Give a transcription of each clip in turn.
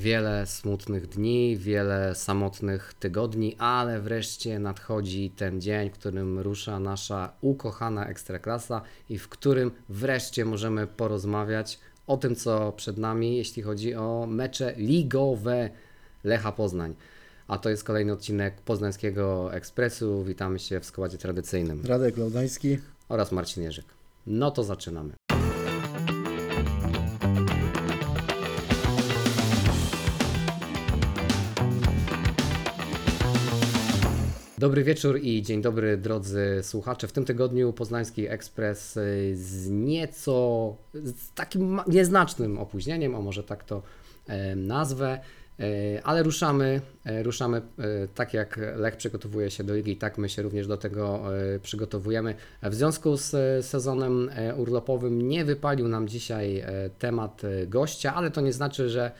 Wiele smutnych dni, wiele samotnych tygodni, ale wreszcie nadchodzi ten dzień, w którym rusza nasza ukochana ekstraklasa i w którym wreszcie możemy porozmawiać o tym, co przed nami, jeśli chodzi o mecze ligowe Lecha Poznań. A to jest kolejny odcinek Poznańskiego Ekspresu. Witamy się w składzie tradycyjnym Radek Laudański. oraz Marcin Jerzyk. No to zaczynamy. Dobry wieczór i dzień dobry drodzy słuchacze. W tym tygodniu Poznański Ekspres z nieco z takim nieznacznym opóźnieniem, a może tak to e, nazwę, E, ale ruszamy, e, ruszamy tak jak Lech przygotowuje się do ligi, tak my się również do tego przygotowujemy. W związku z sezonem urlopowym nie wypalił nam dzisiaj temat gościa, ale to nie znaczy, że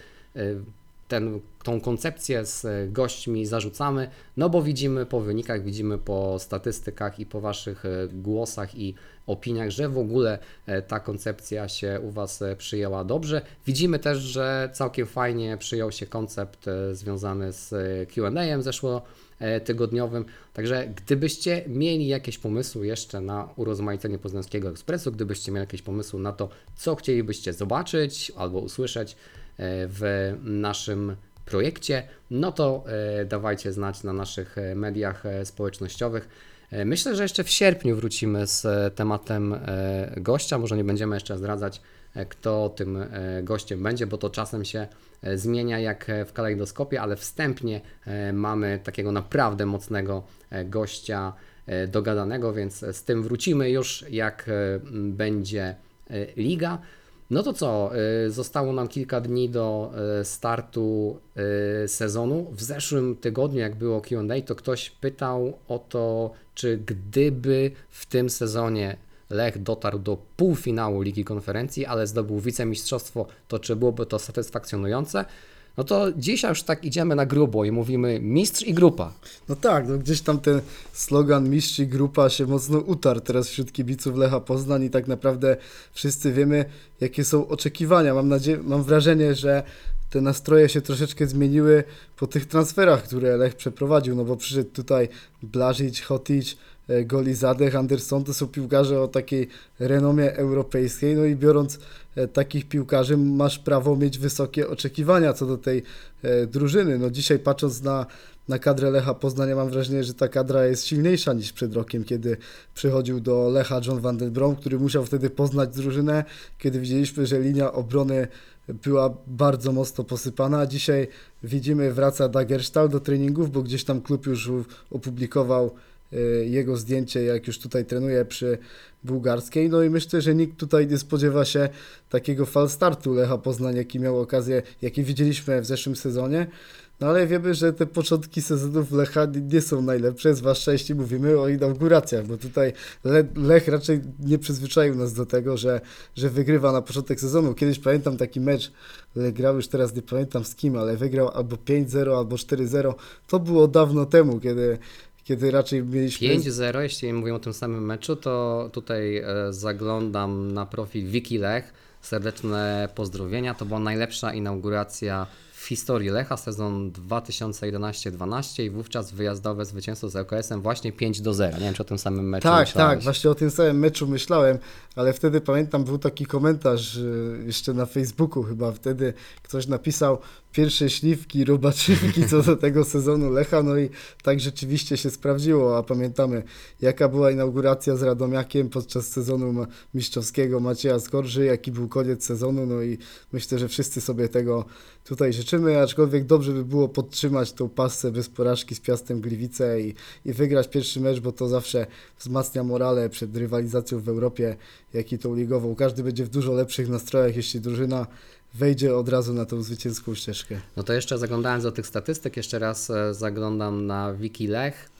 ten, tą koncepcję z e, gośćmi zarzucamy, no bo widzimy po wynikach, widzimy po statystykach i po Waszych e, głosach i opiniach, że w ogóle e, ta koncepcja się u Was przyjęła dobrze. Widzimy też, że całkiem fajnie przyjął się koncept związany z Q&A zeszło tygodniowym. Także gdybyście mieli jakieś pomysły jeszcze na urozmaicenie Poznańskiego Ekspresu, gdybyście mieli jakieś pomysły na to, co chcielibyście zobaczyć albo usłyszeć w naszym projekcie, no to e, dawajcie znać na naszych e, mediach e, społecznościowych. E, Myślę, że jeszcze w sierpniu wrócimy z e, tematem e, gościa. Może nie będziemy jeszcze zdradzać, e, kto tym e, gościem będzie, bo to czasem się e, zmienia jak e, w kalejdoskopie, ale wstępnie e, mamy takiego naprawdę mocnego e, gościa e, dogadanego, więc z tym wrócimy już jak e, będzie e, liga. No to co, y, zostało nam kilka dni do y, startu y, sezonu. W zeszłym tygodniu, jak było QA, to ktoś pytał o to, czy gdyby w tym sezonie Lech dotarł do półfinału Ligi Konferencji, ale zdobył wicemistrzostwo, to czy byłoby to satysfakcjonujące? No to dzisiaj już tak idziemy na grubo i mówimy mistrz i grupa. No tak, no gdzieś tam ten slogan mistrz i grupa się mocno utarł teraz wśród kibiców Lecha Poznań i tak naprawdę wszyscy wiemy, jakie są oczekiwania. Mam nadzieję, mam wrażenie, że te nastroje się troszeczkę zmieniły po tych transferach, które Lech przeprowadził, no bo przyszedł tutaj Blažić, Hotić, e, Goli Zadech, Anderson, to są piłkarze o takiej renomie europejskiej, no i biorąc takich piłkarzy masz prawo mieć wysokie oczekiwania co do tej e, drużyny. No dzisiaj patrząc na, na kadrę Lecha Poznania mam wrażenie, że ta kadra jest silniejsza niż przed rokiem, kiedy przychodził do Lecha John van den Brom, który musiał wtedy poznać drużynę, kiedy widzieliśmy, że linia obrony była bardzo mocno posypana, dzisiaj widzimy wraca Dagerstal do treningów, bo gdzieś tam klub już opublikował e, jego zdjęcie, jak już tutaj trenuje przy bułgarskiej. No i myślę, że nikt tutaj nie spodziewa się takiego falstartu Lecha Poznań, jaki miał okazję, jaki widzieliśmy w zeszłym sezonie. No ale wiemy, że te początki sezonów Lecha nie- są najlepsze, zwłaszcza jeśli mówimy o inauguracjach, bo tutaj Le Lech raczej nie przyzwyczaił nas do tego, że, że wygrywa na początek sezonu. Kiedyś pamiętam taki mecz, Lech grał już teraz nie pamiętam z kim, ale wygrał albo 5-0, albo 4-0. To było dawno temu, kiedy, kiedy raczej mieliśmy... 5-0, jeśli mówimy o tym samym meczu, to tutaj e, zaglądam na profil Wiki Lech. Serdeczne pozdrowienia. To była najlepsza inauguracja w historii Lecha, sezon 2011-12 i wówczas wyjazdowe zwycięstwo z LKS-em właśnie 5 do 0. Nie wiem, czy o tym samym meczu Tak, myślałeś. tak, właśnie o tym samym meczu myślałem, ale wtedy pamiętam, był taki komentarz jeszcze na Facebooku chyba, wtedy ktoś napisał pierwsze śliwki, robaczywki co do tego sezonu Lecha, no i tak rzeczywiście się sprawdziło, a pamiętamy jaka była inauguracja z Radomiakiem podczas sezonu mistrzowskiego Macieja Skorży, jaki był koniec sezonu, no i myślę, że wszyscy sobie tego tutaj życzymy, aczkolwiek dobrze by było podtrzymać tą pasę bez porażki z Piastem Gliwice i, i wygrać pierwszy mecz, bo to zawsze wzmacnia morale przed rywalizacją w Europie, jak i tą ligową. Każdy będzie w dużo lepszych nastrojach, jeśli drużyna wejdzie od razu na tą zwycięską ścieżkę. No to jeszcze zaglądając do tych statystyk, jeszcze raz e, zaglądam na Wiki Lech.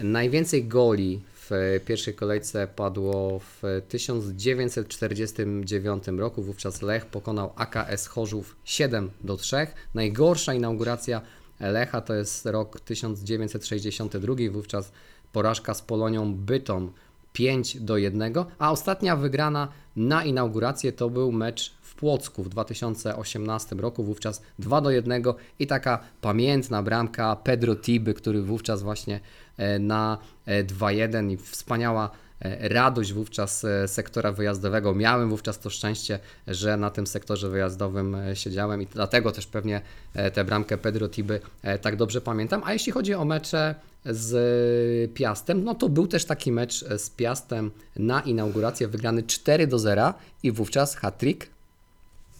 Najwięcej goli w pierwszej kolejce padło w 1949 roku. Wówczas Lech pokonał AKS Chorzów 7 do 3. Najgorsza inauguracja Lecha to jest rok 1962. Wówczas porażka z Polonią Bytom 5 do 1. A ostatnia wygrana na inaugurację to był mecz Płocku w 2018 roku, wówczas 2 do 1 i taka pamiętna bramka Pedro Tiby, który wówczas właśnie e, na e, 2-1 i wspaniała e, radość wówczas e, sektora wyjazdowego. Miałem wówczas to szczęście, że na tym sektorze wyjazdowym e, siedziałem i dlatego też pewnie e, tę bramkę Pedro Tiby e, tak dobrze pamiętam. A jeśli chodzi o mecze z Piastem, no to był też taki mecz z Piastem na inaugurację wygrany 4 do 0 i wówczas hat-trick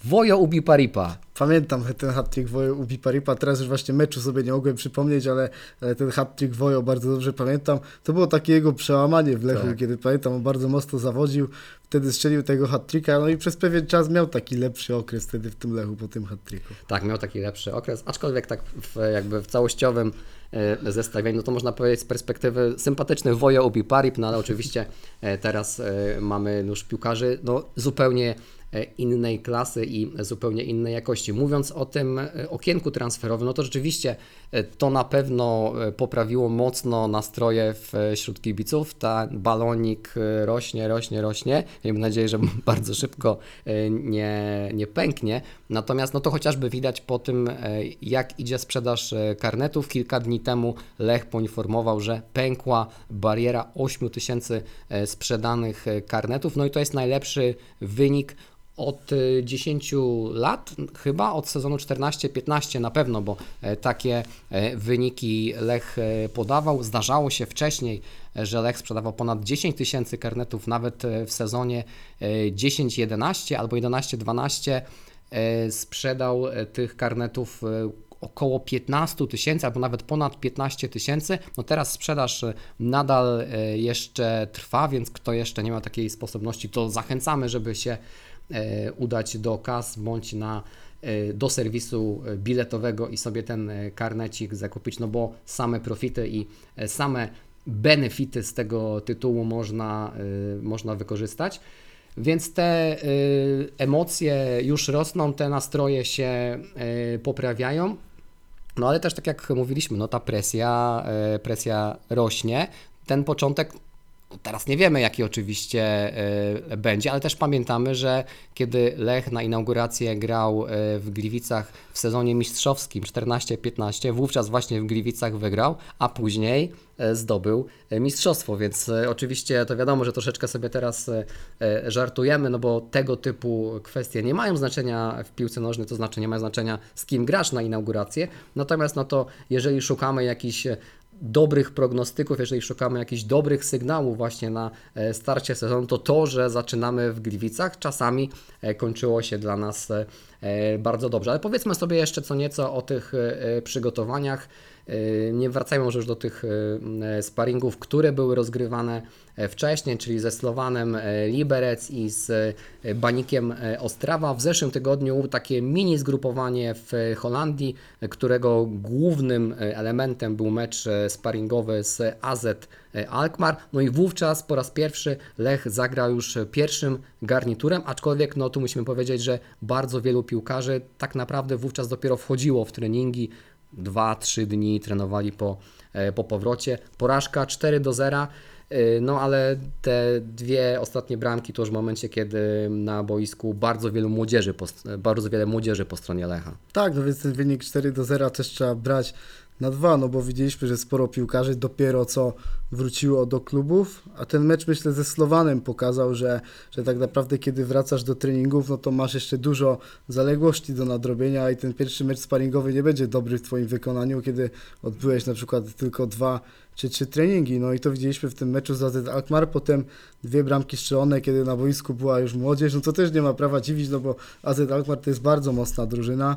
Wojo Ubi Paripa. Pamiętam ten hat-trick Wojo Ubi Paripa, teraz już właśnie meczu sobie nie mogłem przypomnieć, ale, ale ten hat-trick Wojo bardzo dobrze pamiętam. To było takie jego przełamanie w Lechu, Tak. kiedy pamiętam, on bardzo mocno zawodził, wtedy strzelił tego hat-tricka, no i przez pewien czas miał taki lepszy okres wtedy w tym Lechu po tym hat-tricku. Tak, miał taki lepszy okres, aczkolwiek tak w, jakby w całościowym e, zestawieniu, no to można powiedzieć z perspektywy sympatyczny Wojo Ubi Parip, no ale oczywiście e, teraz e, mamy już piłkarzy no, zupełnie innej klasy i zupełnie innej jakości. Mówiąc o tym e, okienku transferowym, no to rzeczywiście e, to na pewno e, poprawiło mocno nastroje e, wśród kibiców. Ten balonik e, rośnie, rośnie, rośnie. Miejmy nadzieję, że bardzo szybko e, nie, nie pęknie. Natomiast no to chociażby widać po tym, e, jak idzie sprzedaż e, karnetów. Kilka dni temu Lech poinformował, że pękła bariera 8 tysięcy e, sprzedanych e, karnetów. No i to jest najlepszy wynik od y, 10 lat, chyba od sezonu 14-15 na pewno, bo e, takie e, wyniki Lech e, podawał. Zdarzało się wcześniej, że Lech sprzedawał ponad 10 tysięcy karnetów, nawet w sezonie e, 10-11 albo 11-12 e, sprzedał tych karnetów około 15 tysięcy, albo nawet ponad 15 tysięcy. No teraz sprzedaż nadal jeszcze trwa, więc kto jeszcze nie ma takiej sposobności, to zachęcamy, żeby się udać do kas bądź na e, do serwisu e, biletowego i sobie ten e, karnecik zakupić, no bo same profity i e, same benefity z tego tytułu można, e, można wykorzystać. Więc te emocje już rosną, te nastroje się poprawiają. No ale też tak jak mówiliśmy, no ta presja, presja rośnie. Ten początek teraz nie wiemy, jaki oczywiście y, będzie, ale też pamiętamy, że kiedy Lech na inaugurację grał y, w Gliwicach w sezonie mistrzowskim 14-15, wówczas właśnie w Gliwicach wygrał, a później y, zdobył mistrzostwo, więc oczywiście to wiadomo, że troszeczkę sobie teraz żartujemy, no bo tego typu kwestie nie mają znaczenia w piłce nożnej, to znaczy nie ma znaczenia z kim grasz na inaugurację, natomiast no to jeżeli szukamy jakichś dobrych prognostyków, jeżeli szukamy jakichś dobrych sygnałów właśnie na e, starcie sezonu, to to, że zaczynamy w Gliwicach, czasami e, kończyło się dla nas e, bardzo dobrze. Ale powiedzmy sobie jeszcze co nieco o tych przygotowaniach. E, Nie wracajmy może już do tych e, sparingów, które były rozgrywane e, wcześniej, czyli ze Slowanem e, Liberec i z e, Banikiem e, Ostrawa. W zeszłym tygodniu takie mini zgrupowanie w Holandii, e, którego głównym e, elementem był mecz e, sparingowy z AZ Alkmaar. No i wówczas po raz pierwszy Lech zagrał już pierwszym garniturem, aczkolwiek no tu musimy powiedzieć, że bardzo wielu piłkarzy tak naprawdę wówczas dopiero wchodziło w treningi. 2-3 dni trenowali po, e, po powrocie. Porażka 4 do 0. e, No ale te dwie ostatnie bramki to już w momencie, kiedy na boisku bardzo wielu młodzieży, bardzo wiele młodzieży po stronie Lecha. Tak, no więc ten wynik 4 do 0 też trzeba brać na dwa, no bo widzieliśmy, że sporo piłkarzy dopiero co wróciło do klubów, a ten mecz myślę ze Slowanem pokazał, że, że tak naprawdę kiedy wracasz do treningów, no to masz jeszcze dużo zaległości do nadrobienia i ten pierwszy mecz sparingowy nie będzie dobry w Twoim wykonaniu, kiedy odbyłeś na przykład tylko dwa czy trzy treningi, no i to widzieliśmy w tym meczu z AZ Alkmaar, potem dwie bramki strzelone, kiedy na boisku była już młodzież, no to też nie ma prawa dziwić, no bo AZ Alkmaar to jest bardzo mocna drużyna,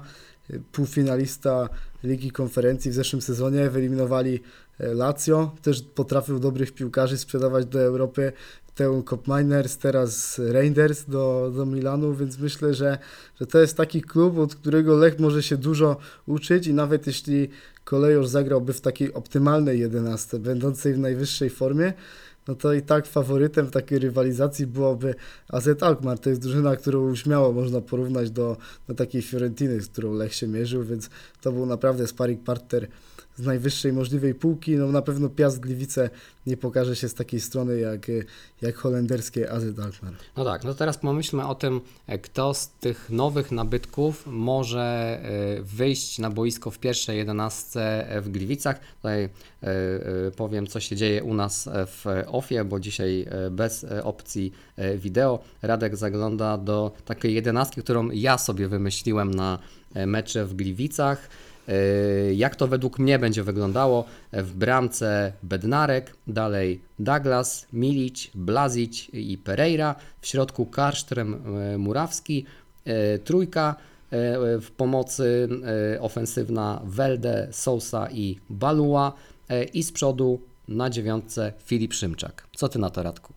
półfinalista Ligi Konferencji w zeszłym sezonie, wyeliminowali e, Lazio, też potrafił dobrych piłkarzy sprzedawać do Europy, Teun Kopminers, teraz Reinders do, do Milanu, więc myślę, że, że to jest taki klub, od którego Lech może się dużo uczyć i nawet jeśli Kolejorz zagrałby w takiej optymalnej 11, będącej w najwyższej formie, no to i tak faworytem w takiej rywalizacji byłoby AZ Alkmaar. To jest drużyna, którą śmiało można porównać do, do takiej Fiorentiny, z którą Lech się mierzył, więc to był naprawdę sparring partner z najwyższej możliwej półki. No na pewno Piast Gliwice nie pokaże się z takiej strony jak, e, jak holenderskie AZ Alkmaar. No tak, no teraz pomyślmy o tym, e, kto z tych nowych nabytków może e, wyjść na boisko w pierwszej jedenastce w Gliwicach. Tutaj e, e, powiem, co się dzieje u nas w OFie, bo dzisiaj e, bez e, opcji e, wideo. Radek zagląda do takiej jedenastki, którą ja sobie wymyśliłem na e, mecze w Gliwicach. E, Jak to według mnie będzie wyglądało? W bramce Bednarek, dalej Douglas, Milic, Blazic i Pereira, w środku Karsztrem e, Murawski, e, trójka w pomocy ofensywna Welde, Sousa i Balua i z przodu na dziewiątce Filip Szymczak. Co ty na to Radku?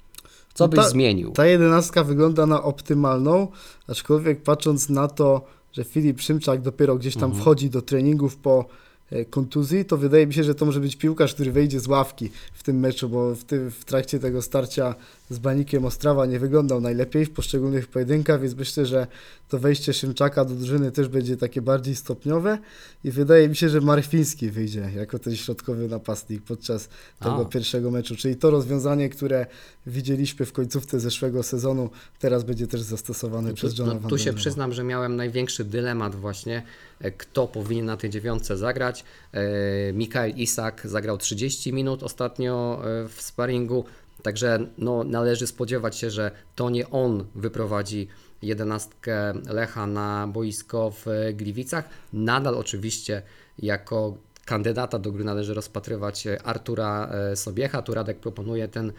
Co No byś ta- zmienił? Ta jedenastka wygląda na optymalną, aczkolwiek patrząc na to, że Filip Szymczak dopiero gdzieś tam wchodzi do treningów po e, kontuzji, to wydaje mi się, że to może być piłkarz, który wejdzie z ławki w tym meczu, bo w, tym, w trakcie tego starcia z Banikiem Ostrawa nie wyglądał najlepiej w poszczególnych pojedynkach, więc myślę, że to wejście Szymczaka do drużyny też będzie takie bardziej stopniowe i wydaje mi się, że Marchwiński wyjdzie jako ten środkowy napastnik podczas tego A. pierwszego meczu, czyli to rozwiązanie, które widzieliśmy w końcówce zeszłego sezonu, teraz będzie też zastosowane przez Tu, Johna no, tu się przyznam, że miałem największy dylemat właśnie, e, kto powinien na tej dziewiątce zagrać. E, Mikael Isak zagrał 30 minut ostatnio e, w sparingu, także no, należy spodziewać się, że to nie on wyprowadzi jedenastkę Lecha na boisko w Gliwicach. Nadal oczywiście jako kandydata do gry należy rozpatrywać e, Artura e, Sobiecha. Tu Radek proponuje ten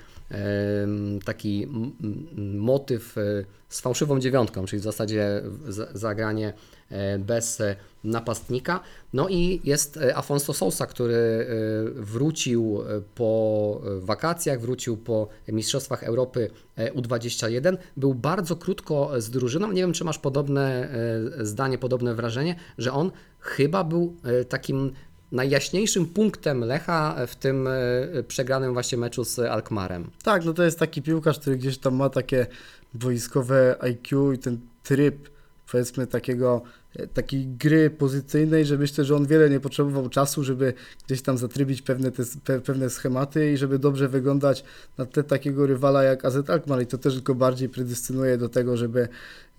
taki motyw e, z fałszywą dziewiątką, czyli w zasadzie zagranie bez napastnika. No i jest Afonso Sousa, który wrócił po wakacjach, wrócił po Mistrzostwach Europy e, U21. Był bardzo krótko z drużyną. Nie wiem, czy masz podobne zdanie, podobne wrażenie, że on chyba był takim najjaśniejszym punktem Lecha w tym e, przegranym właśnie meczu z Alkmarem. Tak, no to jest taki piłkarz, który gdzieś tam ma takie wojskowe IQ i ten tryb, powiedzmy, takiego, e, takiej gry pozycyjnej, że myślę, że on wiele nie potrzebował czasu, żeby gdzieś tam zatrybić pewne, te, pe, pewne schematy i żeby dobrze wyglądać na tle takiego rywala jak AZ Alkmaar. I to też go bardziej predystynuje do tego, żeby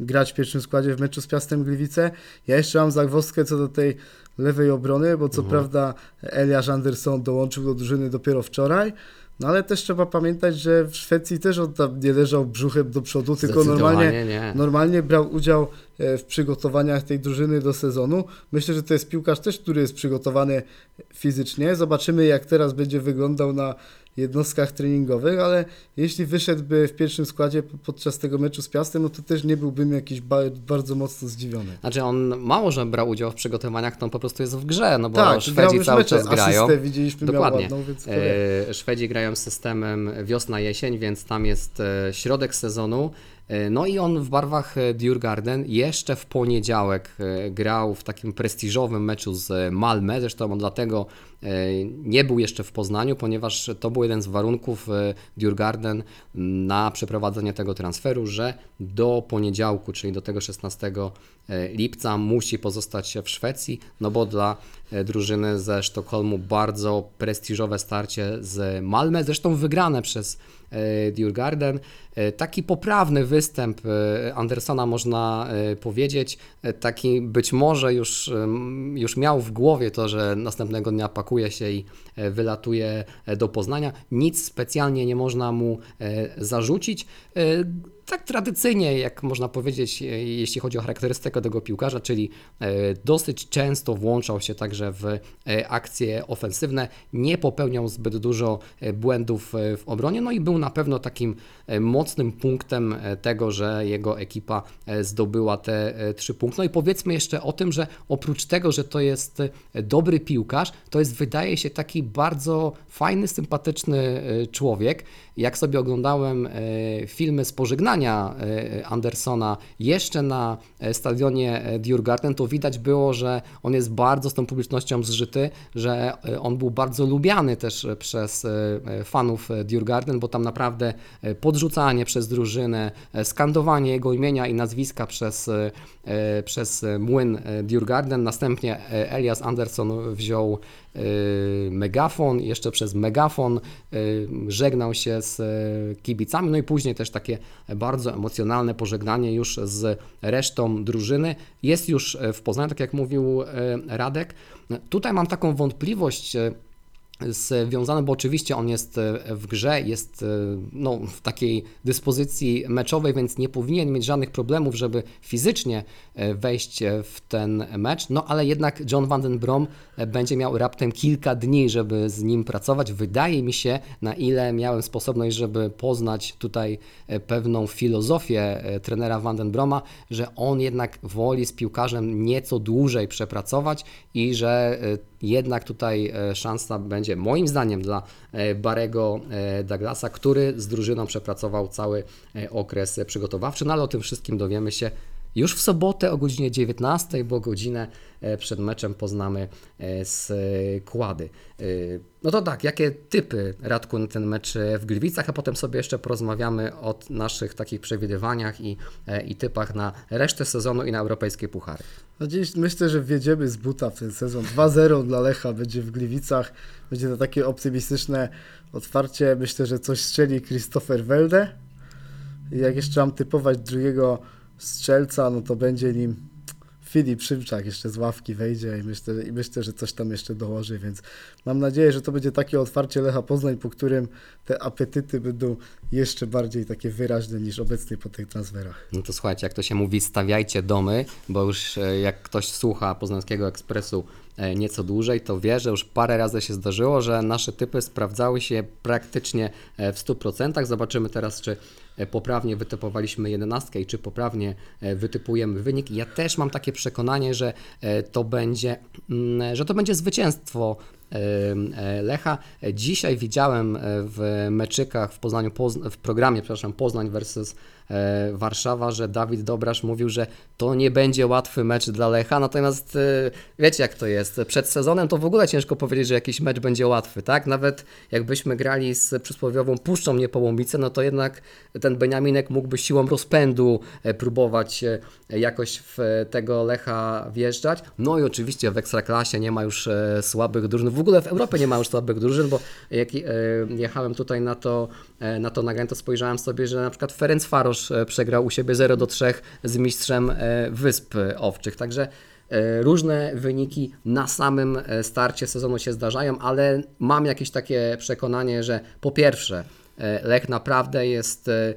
grać w pierwszym składzie w meczu z Piastem Gliwice. Ja jeszcze mam zagwozdkę co do tej lewej obrony, bo co prawda Eliasz Anderson dołączył do drużyny dopiero wczoraj, no ale też trzeba pamiętać, że w Szwecji też on tam nie leżał brzuchem do przodu, tylko normalnie, nie. normalnie brał udział e, w przygotowaniach tej drużyny do sezonu. Myślę, że to jest piłkarz też, który jest przygotowany fizycznie. Zobaczymy, jak teraz będzie wyglądał na jednostkach treningowych, ale jeśli wyszedłby w pierwszym składzie po- podczas tego meczu z Piastem, no to też nie byłbym jakiś ba bardzo mocno zdziwiony. Znaczy on mało, że brał udział w przygotowaniach, to on po prostu jest w grze, no bo tak, Szwedzi cały mecze, czas grają. asystę widzieliśmy Dokładnie. ładną, więc. E, Szwedzi grają systemem wiosna-jesień, więc tam jest e, środek sezonu. E, No i on w barwach e, Djurgarden jeszcze w poniedziałek e, grał w takim prestiżowym meczu z Malmö. Zresztą on dlatego nie był jeszcze w Poznaniu, ponieważ to był jeden z warunków e, Djurgarden na przeprowadzenie tego transferu, że do poniedziałku, czyli do tego 16 e, lipca musi pozostać w Szwecji, no bo dla drużyny ze Sztokholmu bardzo prestiżowe starcie z Malmö, zresztą wygrane przez Djurgarden. E, Taki poprawny występ e, Andersona można e, powiedzieć, E, taki być może już, już miał w głowie to, że następnego dnia pakuje się i e, wylatuje e, do Poznania. Nic specjalnie nie można mu e, zarzucić. Tak tradycyjnie, jak można powiedzieć, e, jeśli chodzi o charakterystykę tego piłkarza, czyli e, dosyć często włączał się także w e, akcje ofensywne, nie popełniał zbyt dużo błędów w obronie, no i był na pewno takim mocnym punktem tego, że jego ekipa zdobyła te trzy punkty. No i powiedzmy jeszcze o tym, że oprócz tego, że to jest dobry piłkarz, to jest wydaje się taki bardzo fajny, sympatyczny człowiek. Jak sobie oglądałem filmy z pożegnania powitania e, Andersona jeszcze na e, stadionie e, Djurgården, to widać było, że on jest bardzo z tą publicznością zżyty, że on był bardzo lubiany też przez fanów Djurgården, bo tam naprawdę podrzucanie przez drużynę, skandowanie jego imienia i nazwiska przez, przez młyn Djurgården. Następnie Elias Anderson wziął megafon, jeszcze przez megafon żegnał się z kibicami, no i później też takie bardzo emocjonalne pożegnanie już z resztą drużyny. Jest już w Poznaniu, tak jak mówił e, Radek. Tutaj mam taką wątpliwość e, związane, bo oczywiście on jest e, w grze, jest e, no, w takiej dyspozycji meczowej, więc nie powinien mieć żadnych problemów, żeby fizycznie e, wejść w ten mecz, no ale jednak John Van Den Brom będzie miał raptem kilka dni, żeby z nim pracować. Wydaje mi się, na ile miałem sposobność, żeby poznać tutaj pewną filozofię trenera Van Den Broma, że on jednak woli z piłkarzem nieco dłużej przepracować i że jednak tutaj e, szansa będzie moim zdaniem dla e, Barego e, Douglasa, który z drużyną przepracował cały okres przygotowawczy, no ale o tym wszystkim dowiemy się już w sobotę o godzinie 19, bo godzinę przed meczem poznamy składy. No to tak, jakie typy Radku na ten mecz w Gliwicach, a potem sobie jeszcze porozmawiamy o naszych takich przewidywaniach i, i typach na resztę sezonu i na europejskie puchary. No dziś myślę, że wjedziemy z buta w ten sezon. 2-0 dla Lecha będzie w Gliwicach. Będzie to takie optymistyczne otwarcie. Myślę, że coś strzeli Christopher Welde. Jak jeszcze mam typować drugiego strzelca, no to będzie nim Filip Szymczak jeszcze z ławki wejdzie i myślę, i myślę, że coś tam jeszcze dołoży, więc mam nadzieję, że to będzie takie otwarcie Lecha Poznań, po którym te apetyty będą jeszcze bardziej takie wyraźne niż obecnie po tych transferach. No to słuchajcie, jak to się mówi, stawiajcie domy, bo już e, jak ktoś słucha Poznańskiego Ekspresu e, nieco dłużej, to wie, że już parę razy się zdarzyło, że nasze typy sprawdzały się praktycznie e, w 100%. Zobaczymy teraz, czy poprawnie wytypowaliśmy jedenastkę i czy poprawnie e, wytypujemy wynik. Ja też mam takie przekonanie, że e, to będzie, mm, że to będzie zwycięstwo e, Lecha. Dzisiaj widziałem e, w meczykach w Poznaniu, Pozn- w programie, przepraszam, Poznań versus e, Warszawa, że Dawid Dobrasz mówił, że to nie będzie łatwy mecz dla Lecha, natomiast e, wiecie jak to jest, przed sezonem to w ogóle ciężko powiedzieć, że jakiś mecz będzie łatwy, tak? Nawet jakbyśmy grali z przysłowiową Puszczą Niepołomice, no to jednak ten Beniaminek mógłby siłą rozpędu e, próbować e, jakoś w tego Lecha wjeżdżać. No i oczywiście w Ekstraklasie nie ma już e, słabych drużyn, w ogóle w Europie nie ma już słabych drużyn, bo jak jechałem tutaj na to, na to nagranie, to spojrzałem sobie, że na przykład Ferenc Farosz przegrał u siebie 0 do 3 z mistrzem Wysp Owczych, także e, różne wyniki na samym e, starcie sezonu się zdarzają, ale mam jakieś takie przekonanie, że po pierwsze e, Lech naprawdę jest e,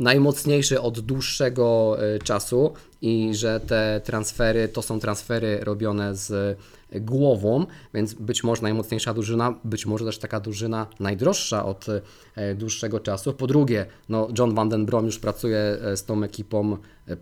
najmocniejszy od dłuższego e, czasu i że te transfery to są transfery robione z głową, więc być może najmocniejsza drużyna, być może też taka drużyna najdroższa od e, dłuższego czasu. Po drugie, no John Van Den Brom już pracuje e, z tą ekipą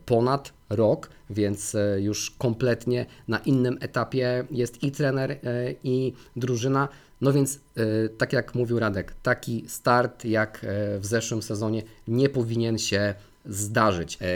ponad rok, więc już kompletnie na innym etapie jest i trener, i drużyna. No więc, e, tak jak mówił Radek, taki start jak e, w zeszłym sezonie nie powinien się zdarzyć. E,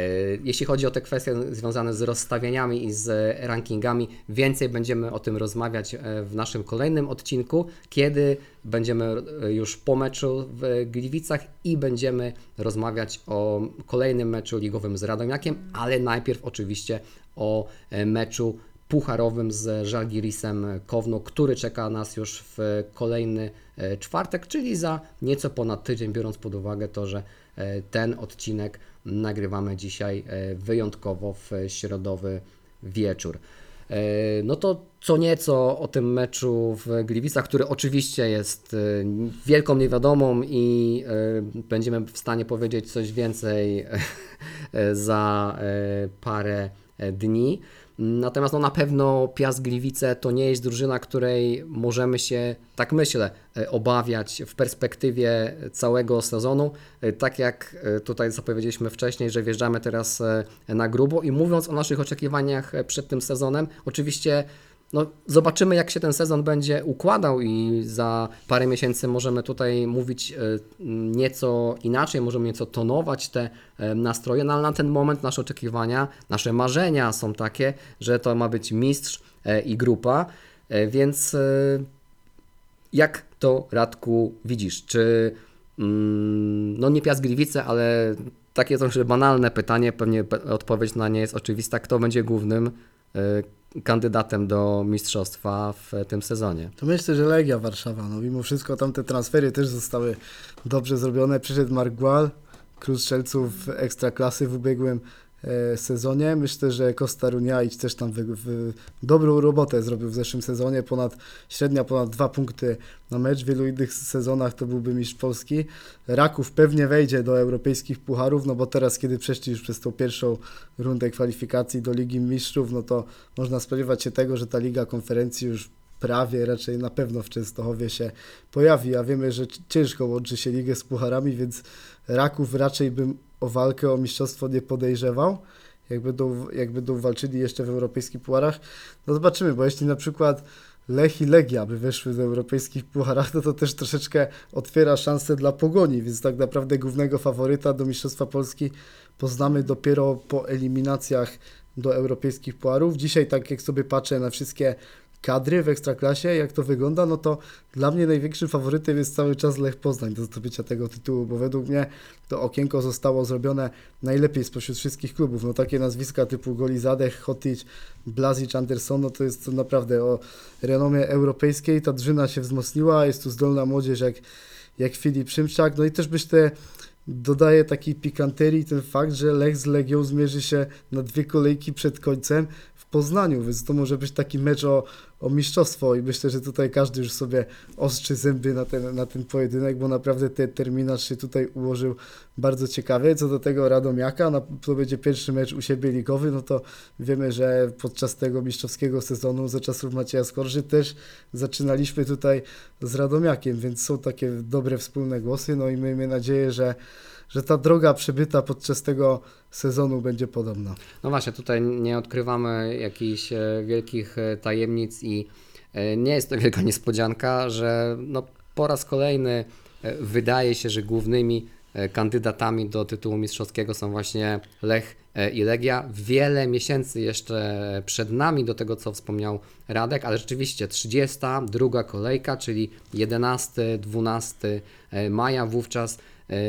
Jeśli chodzi o te kwestie związane z rozstawieniami i z rankingami, więcej będziemy o tym rozmawiać w naszym kolejnym odcinku, kiedy będziemy już po meczu w Gliwicach i będziemy rozmawiać o kolejnym meczu ligowym z Radomiakiem, ale najpierw oczywiście o meczu pucharowym z Żalgirisem Kowno, który czeka nas już w kolejny e, czwartek, czyli za nieco ponad tydzień, biorąc pod uwagę to, że e, ten odcinek nagrywamy dzisiaj e, wyjątkowo w środowy wieczór. No to co nieco o tym meczu w Gliwicach, który oczywiście jest wielką niewiadomą i będziemy w stanie powiedzieć coś więcej za parę dni. Natomiast no, na pewno Piast Gliwice to nie jest drużyna, której możemy się, tak myślę, e, obawiać w perspektywie całego sezonu. E, Tak jak e, tutaj zapowiedzieliśmy wcześniej, że wjeżdżamy teraz na grubo i mówiąc o naszych oczekiwaniach przed tym sezonem, oczywiście no, zobaczymy, jak się ten sezon będzie układał, i za parę miesięcy możemy tutaj mówić e, nieco inaczej, możemy nieco tonować te e, nastroje, no ale na ten moment nasze oczekiwania, nasze marzenia są takie, że to ma być mistrz e, i grupa, więc jak to Radku widzisz? Czy mm, no nie Piast Gliwice, ale takie troszkę banalne pytanie, pewnie pe- odpowiedź na nie jest oczywista, kto będzie głównym kandydatem do mistrzostwa w tym sezonie? To myślę, że Legia Warszawa. No mimo wszystko tam te transfery też zostały dobrze zrobione. Przyszedł Mark Gual, król strzelców Ekstraklasy w ubiegłym sezonie. Myślę, że Costa Runiaić też tam wy, wy, dobrą robotę zrobił w zeszłym sezonie. Ponad, średnia ponad dwa punkty na mecz. W wielu innych sezonach to byłby mistrz Polski. Raków pewnie wejdzie do europejskich pucharów, no bo teraz, kiedy przeszli już przez tą pierwszą rundę kwalifikacji do Ligi Mistrzów, no to można spodziewać się tego, że ta Liga Konferencji już prawie, raczej na pewno w Częstochowie się pojawi, a wiemy, że ciężko łączy się ligę z pucharami, więc Raków raczej bym o walkę o mistrzostwo nie podejrzewał. Jak będą, jak będą walczyli jeszcze w europejskich pucharach, no zobaczymy, bo jeśli na przykład Lech i Legia by weszły do europejskich pucharach, no to też troszeczkę otwiera szansę dla Pogoni, więc tak naprawdę głównego faworyta do Mistrzostwa Polski poznamy dopiero po eliminacjach do europejskich pucharów. Dzisiaj tak jak sobie patrzę na wszystkie kadry w Ekstraklasie, jak to wygląda, no to dla mnie największym faworytem jest cały czas Lech Poznań do zdobycia tego tytułu, bo według mnie to okienko zostało zrobione najlepiej spośród wszystkich klubów. No takie nazwiska typu Golizadeh, Hotic, Blazic, Anderson, no to jest to naprawdę o renomie europejskiej. Ta drużyna się wzmocniła, jest tu zdolna młodzież jak, jak Filip Szymczak, no i też myślę, dodaje takiej pikanterii ten fakt, że Lech z Legią zmierzy się na dwie kolejki przed końcem Poznaniu, więc to może być taki mecz o, o mistrzostwo i myślę, że tutaj każdy już sobie ostrzy zęby na ten, na ten pojedynek, bo naprawdę ten terminarz się tutaj ułożył bardzo ciekawie. Co do tego Radomiaka, no, to będzie pierwszy mecz u siebie ligowy, no to wiemy, że podczas tego mistrzowskiego sezonu za czasów Macieja Skorży też zaczynaliśmy tutaj z Radomiakiem, więc są takie dobre wspólne głosy, no i miejmy nadzieję, że że ta droga przebyta podczas tego sezonu będzie podobna. No właśnie, tutaj nie odkrywamy jakichś e, wielkich e, tajemnic i e, nie jest to wielka niespodzianka, że no, po raz kolejny wydaje się, że głównymi kandydatami do tytułu mistrzowskiego są właśnie Lech i Legia. Wiele miesięcy jeszcze przed nami do tego, co wspomniał Radek, ale rzeczywiście 32 kolejka, czyli 11-12 maja, wówczas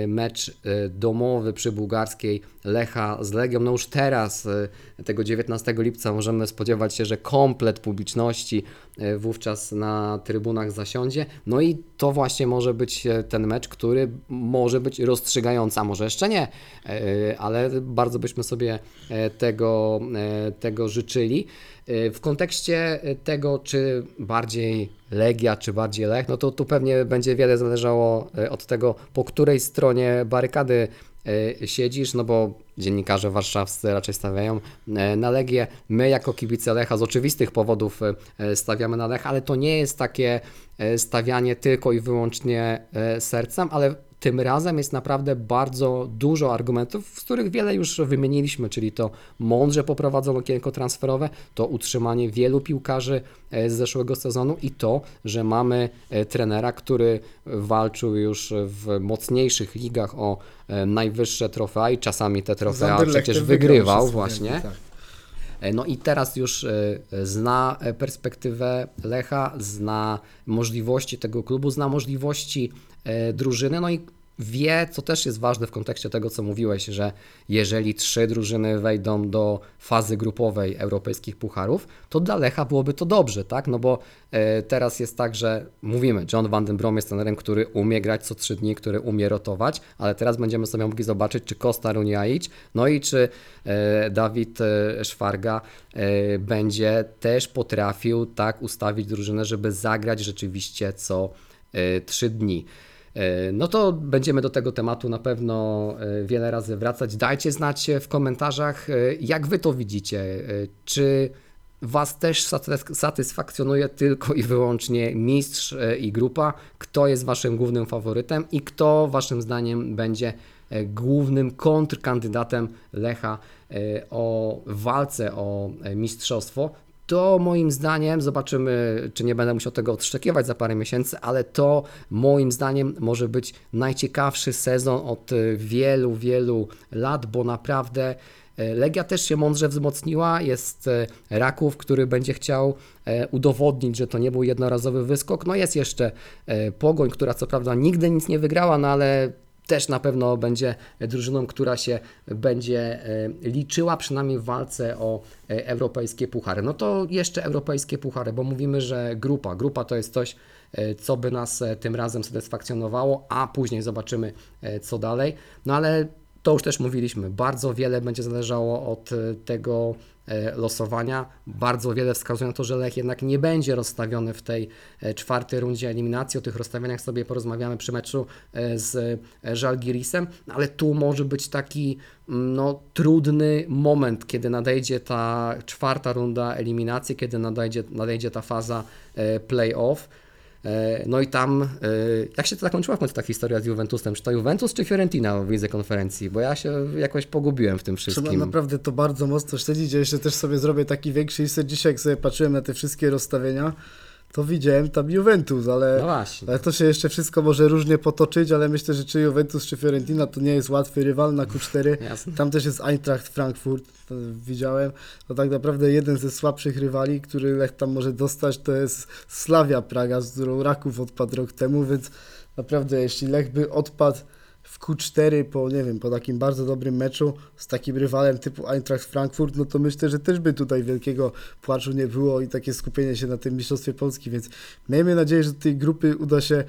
mecz e, domowy przy bułgarskiej Lecha z Legią. No już teraz, e, tego 19 lipca, możemy spodziewać się, że komplet publiczności e, wówczas na trybunach zasiądzie. No i to właśnie może być e, ten mecz, który może być rozstrzygający, a może jeszcze nie, ale bardzo byśmy sobie tego, tego życzyli. W kontekście tego, czy bardziej Legia, czy bardziej Lech, no to tu pewnie będzie wiele zależało od tego, po której stronie barykady siedzisz, no bo dziennikarze warszawscy raczej stawiają e, na Legię. My jako kibice Lecha z oczywistych powodów e, stawiamy na Lech, ale to nie jest takie e, stawianie tylko i wyłącznie e, sercem, ale tym razem jest naprawdę bardzo dużo argumentów, z których wiele już wymieniliśmy, czyli to mądrze poprowadzone okienko transferowe, to utrzymanie wielu piłkarzy e, z zeszłego sezonu i to, że mamy e, trenera, który walczył już w mocniejszych ligach o e, najwyższe trofea i czasami te trofea przecież wygrywał właśnie. tak. No i teraz już zna perspektywę Lecha, zna możliwości tego klubu, zna możliwości drużyny, no i wie, co też jest ważne w kontekście tego, co mówiłeś, że jeżeli trzy drużyny wejdą do fazy grupowej europejskich pucharów, to dla Lecha byłoby to dobrze, tak? No bo e, teraz jest tak, że mówimy, John Van den Brom jest trenerem, który umie grać co trzy dni, który umie rotować, ale teraz będziemy sobie mogli zobaczyć, czy Costa Runiaić, no i czy e, Dawid e, Szwarga e, będzie też potrafił tak ustawić drużynę, żeby zagrać rzeczywiście co e, trzy dni. E, No to będziemy do tego tematu na pewno e, wiele razy wracać. Dajcie znać w komentarzach, e, jak Wy to widzicie. Czy Was też satys- satysfakcjonuje tylko i wyłącznie mistrz i grupa? Kto jest Waszym głównym faworytem i kto Waszym zdaniem będzie głównym kontrkandydatem Lecha o walce o mistrzostwo? To moim zdaniem, zobaczymy, czy nie będę musiał tego odszczekiwać za parę miesięcy, ale to moim zdaniem może być najciekawszy sezon od e, wielu, wielu lat, bo naprawdę e, Legia też się mądrze wzmocniła. Jest e, Raków, który będzie chciał udowodnić, że to nie był jednorazowy wyskok. No jest jeszcze Pogoń, która co prawda nigdy nic nie wygrała, no ale też na pewno będzie drużyną, która się będzie e, liczyła przynajmniej w walce o e, europejskie puchary. No to jeszcze europejskie puchary, bo mówimy, że grupa, grupa to jest coś, e, co by nas tym razem satysfakcjonowało, a później zobaczymy co dalej. No ale to już też mówiliśmy, bardzo wiele będzie zależało od e, tego e, losowania. Bardzo wiele wskazuje na to, że Lech jednak nie będzie rozstawiony w tej e, czwartej rundzie eliminacji. O tych rozstawieniach sobie porozmawiamy przy meczu z Żalgirisem, ale tu może być taki mm, no, trudny moment, kiedy nadejdzie ta czwarta runda eliminacji, kiedy nadejdzie, nadejdzie ta faza play-off. E, No i tam, e, jak się to zakończyła w końcu ta historia z Juventusem? Czy to Juventus czy Fiorentina w lidze konferencji? Bo ja się jakoś pogubiłem w tym Trzeba wszystkim. naprawdę to bardzo mocno śledzić. Ja jeszcze też sobie zrobię taki większy research. Dzisiaj jak sobie patrzyłem na te wszystkie rozstawienia, to widziałem tam Juventus, ale, No ale to się jeszcze wszystko może różnie potoczyć, ale myślę, że czy Juventus, czy Fiorentina to nie jest łatwy rywal na Q4. Jasne. Tam też jest Eintracht Frankfurt, widziałem. To tak naprawdę jeden ze słabszych rywali, który Lech tam może dostać, to jest Slavia Praga, z którą Raków odpadł rok temu, więc naprawdę jeśli Lech by odpadł w Q4 po, nie wiem, po takim bardzo dobrym meczu z takim rywalem typu Eintracht Frankfurt, no to myślę, że też by tutaj wielkiego płaczu nie było i takie skupienie się na tym Mistrzostwie Polski, więc miejmy nadzieję, że do tej grupy uda się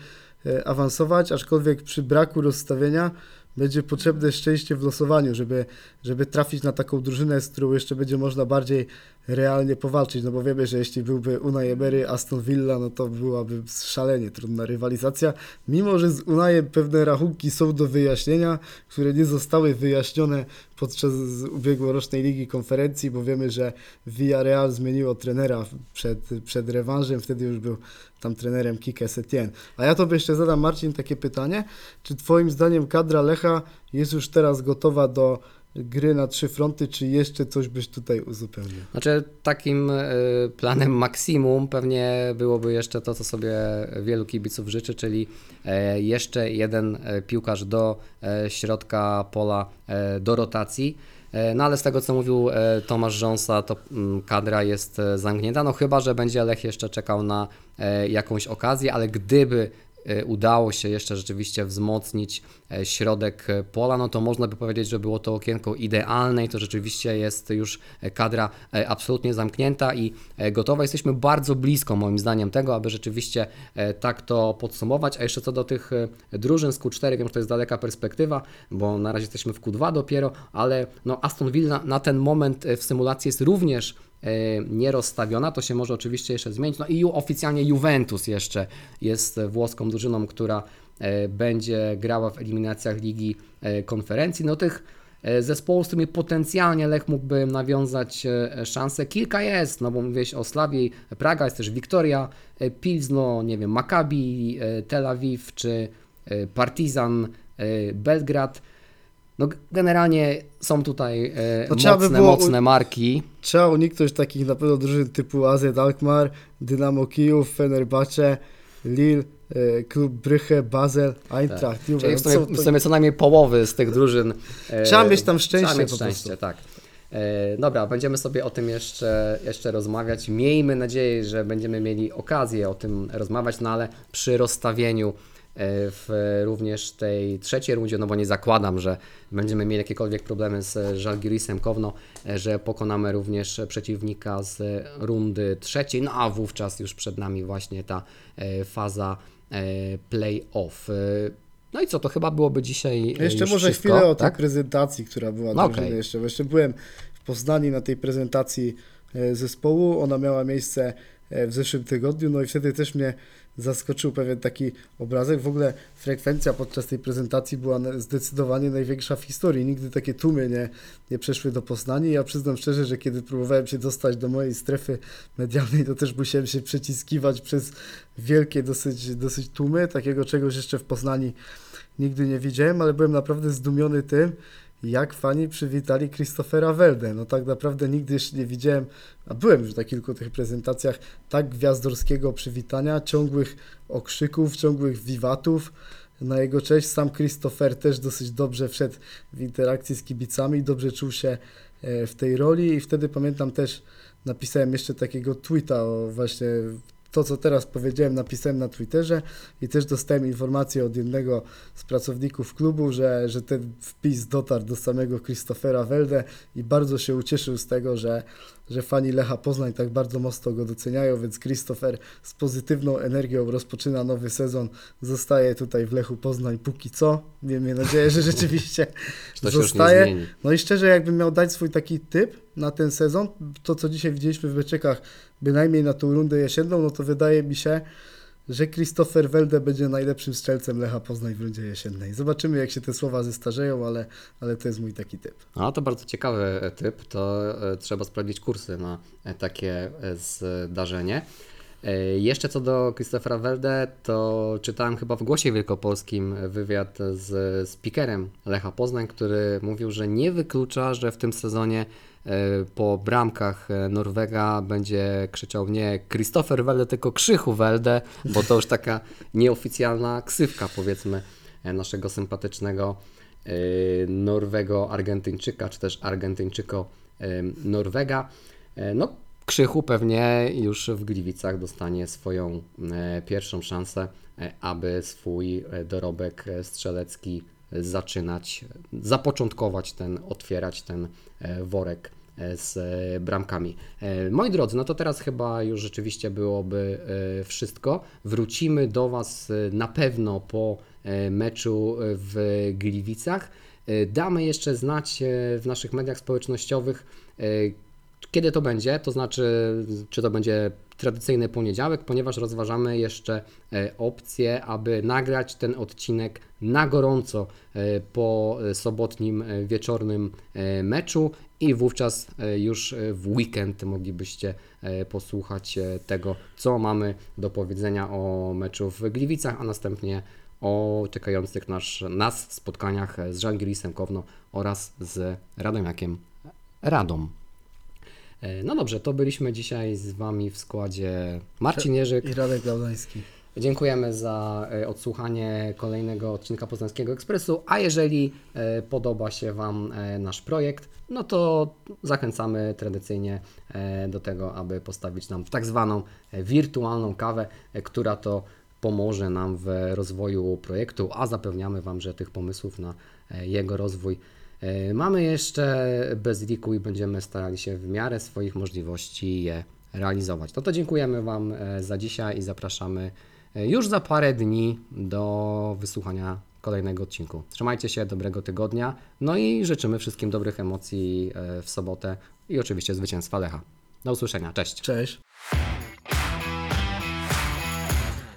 e, awansować, aczkolwiek przy braku rozstawienia będzie potrzebne szczęście w losowaniu, żeby, żeby trafić na taką drużynę, z którą jeszcze będzie można bardziej realnie powalczyć, no bo wiemy, że jeśli byłby Unai Emery, Aston Villa, no to byłaby szalenie trudna rywalizacja, mimo że z Unajem pewne rachunki są do wyjaśnienia, które nie zostały wyjaśnione podczas ubiegłorocznej Ligi Konferencji, bo wiemy, że Villarreal zmieniło trenera przed, przed rewanżem, wtedy już był tam trenerem Kike Setien. A ja tobie jeszcze zadam, Marcin, takie pytanie, czy twoim zdaniem kadra Lecha jest już teraz gotowa do gry na trzy fronty, czy jeszcze coś byś tutaj uzupełnił? Znaczy, takim y, planem maksimum pewnie byłoby jeszcze to, co sobie wielu kibiców życzy, czyli e, jeszcze jeden e, piłkarz do e, środka pola, e, do rotacji. E, No ale z tego, co mówił e, Tomasz Rząsa, to mm, kadra jest e, zamknięta, no chyba, że będzie Lech jeszcze czekał na e, jakąś okazję, ale gdyby e, udało się jeszcze rzeczywiście wzmocnić e, środek e, pola, no to można by powiedzieć, że było to okienko idealne i to rzeczywiście jest już e, kadra e, absolutnie zamknięta i e, gotowa. Jesteśmy bardzo blisko moim zdaniem tego, aby rzeczywiście e, tak to podsumować. A jeszcze co do tych e, drużyn z Q4, wiem, że to jest daleka perspektywa, bo na razie jesteśmy w Q2 dopiero, ale no Aston Villa na ten moment e, w symulacji jest również e, nierozstawiona, to się może oczywiście jeszcze zmienić. No i oficjalnie Juventus jeszcze jest e, włoską drużyną, która e, będzie grała w eliminacjach Ligi e, Konferencji. No tych e, zespołów, z którymi potencjalnie Lech mógłby nawiązać e, szansę. Kilka jest, no bo mówiłeś o Slawie, Praga, jest też Wiktoria, e, Pilzno, nie wiem, Maccabi, e, Tel Awiw czy e, Partizan, e, Belgrad. No generalnie są tutaj e, trzeba by mocne, było mocne marki. Trzeba uniknąć takich na pewno drużyn typu AZ Alkmaar, Dynamo Kijów, Fenerbahce, Lille, e, Klub Bryche, Basel, Eintracht, Juve. Czyli w sumie, co w sumie co najmniej połowy z tych drużyn. e, Trzeba mieć tam szczęście Trzeba mieć szczęście, tak. E, Dobra, będziemy sobie o tym jeszcze, jeszcze rozmawiać. Miejmy nadzieję, że będziemy mieli okazję o tym rozmawiać, no ale przy rozstawieniu w również tej trzeciej rundzie, no bo nie zakładam, że będziemy mieli jakiekolwiek problemy z Żalgirisem Kowno, e, że pokonamy również przeciwnika z rundy trzeciej, no a wówczas już przed nami właśnie ta e, faza e, play-off. E, No i co, to chyba byłoby dzisiaj e, Jeszcze może wszystko, chwilę o tej tak? prezentacji, która była No okej. jeszcze. Bo jeszcze byłem w Poznaniu na tej prezentacji e, zespołu. Ona miała miejsce e, w zeszłym tygodniu, no i wtedy też mnie zaskoczył pewien taki obrazek. W ogóle frekwencja podczas tej prezentacji była zdecydowanie największa w historii. Nigdy takie tłumy nie, nie przeszły do Poznania. Ja przyznam szczerze, że kiedy próbowałem się dostać do mojej strefy medialnej, to też musiałem się przeciskiwać przez wielkie dosyć, dosyć tłumy. Takiego czegoś jeszcze w Poznaniu nigdy nie widziałem, ale byłem naprawdę zdumiony tym, jak fani przywitali Christophera Welde. No tak naprawdę nigdy jeszcze nie widziałem, a byłem już na kilku tych prezentacjach, tak gwiazdorskiego przywitania, ciągłych okrzyków, ciągłych wiwatów na jego cześć. Sam Christopher też dosyć dobrze wszedł w interakcji z kibicami, dobrze czuł się e, w tej roli i wtedy pamiętam też napisałem jeszcze takiego tweeta o właśnie to, co teraz powiedziałem, napisałem na Twitterze i też dostałem informację od jednego z pracowników klubu, że, że ten wpis dotarł do samego Christophera Welde i bardzo się ucieszył z tego, że, że fani Lecha Poznań tak bardzo mocno go doceniają, więc Christopher z pozytywną energią rozpoczyna nowy sezon, zostaje tutaj w Lechu Poznań póki co. Miejmy nadzieję, że rzeczywiście zostaje. No i szczerze, jakbym miał dać swój taki typ na ten sezon, to co dzisiaj widzieliśmy w Beczekach, bynajmniej na tą rundę jesienną, no to wydaje mi się, że Christopher Welde będzie najlepszym strzelcem Lecha Poznań w rundzie jesiennej. Zobaczymy, jak się te słowa zestarzeją, ale, ale to jest mój taki typ. No to bardzo ciekawy e, typ, to e, trzeba sprawdzić kursy na e, takie zdarzenie. Jeszcze co do Christophera Welde, to czytałem chyba w Głosie Wielkopolskim wywiad z speakerem Lecha Poznań, który mówił, że nie wyklucza, że w tym sezonie po bramkach e, Norwega będzie krzyczał nie Christopher Welde, tylko Krzychu Welde, bo to już taka nieoficjalna ksywka powiedzmy e, naszego sympatycznego e, Norwego Argentyńczyka, czy też Argentyńczyko e, Norwega. E, No, Krzychu pewnie już w Gliwicach dostanie swoją e, pierwszą szansę, e, aby swój e, dorobek e, strzelecki e, zaczynać, zapoczątkować ten, otwierać ten e, worek e, z e, bramkami. Moi drodzy, no to teraz chyba już rzeczywiście byłoby wszystko. Wrócimy do Was na pewno po meczu w Gliwicach. Damy jeszcze znać w naszych mediach społecznościowych, kiedy to będzie, to znaczy, czy to będzie tradycyjny poniedziałek, ponieważ rozważamy jeszcze e, opcję, aby nagrać ten odcinek na gorąco e, po sobotnim e, wieczornym meczu i wówczas już w weekend moglibyście posłuchać tego, co mamy do powiedzenia o meczu w Gliwicach, a następnie o czekających nas, nas spotkaniach z Żalgirisem Kowno oraz z Radomiakiem Radom. E, No dobrze, to byliśmy dzisiaj z Wami w składzie Marcin Jerzyk. I Radek Laudański. Dziękujemy za e, odsłuchanie kolejnego odcinka Poznańskiego Ekspresu, a jeżeli e, podoba się Wam nasz projekt, no to zachęcamy tradycyjnie do tego, aby postawić nam tak zwaną wirtualną kawę, która to pomoże nam w rozwoju projektu, a zapewniamy Wam, że tych pomysłów na jego rozwój mamy jeszcze bez liku i będziemy starali się w miarę swoich możliwości je realizować. No to dziękujemy Wam e, za dzisiaj i zapraszamy e, już za parę dni do wysłuchania kolejnego odcinku. Trzymajcie się, dobrego tygodnia, no i życzymy wszystkim dobrych emocji e, w sobotę i oczywiście zwycięstwa Lecha. Do usłyszenia, cześć! Cześć.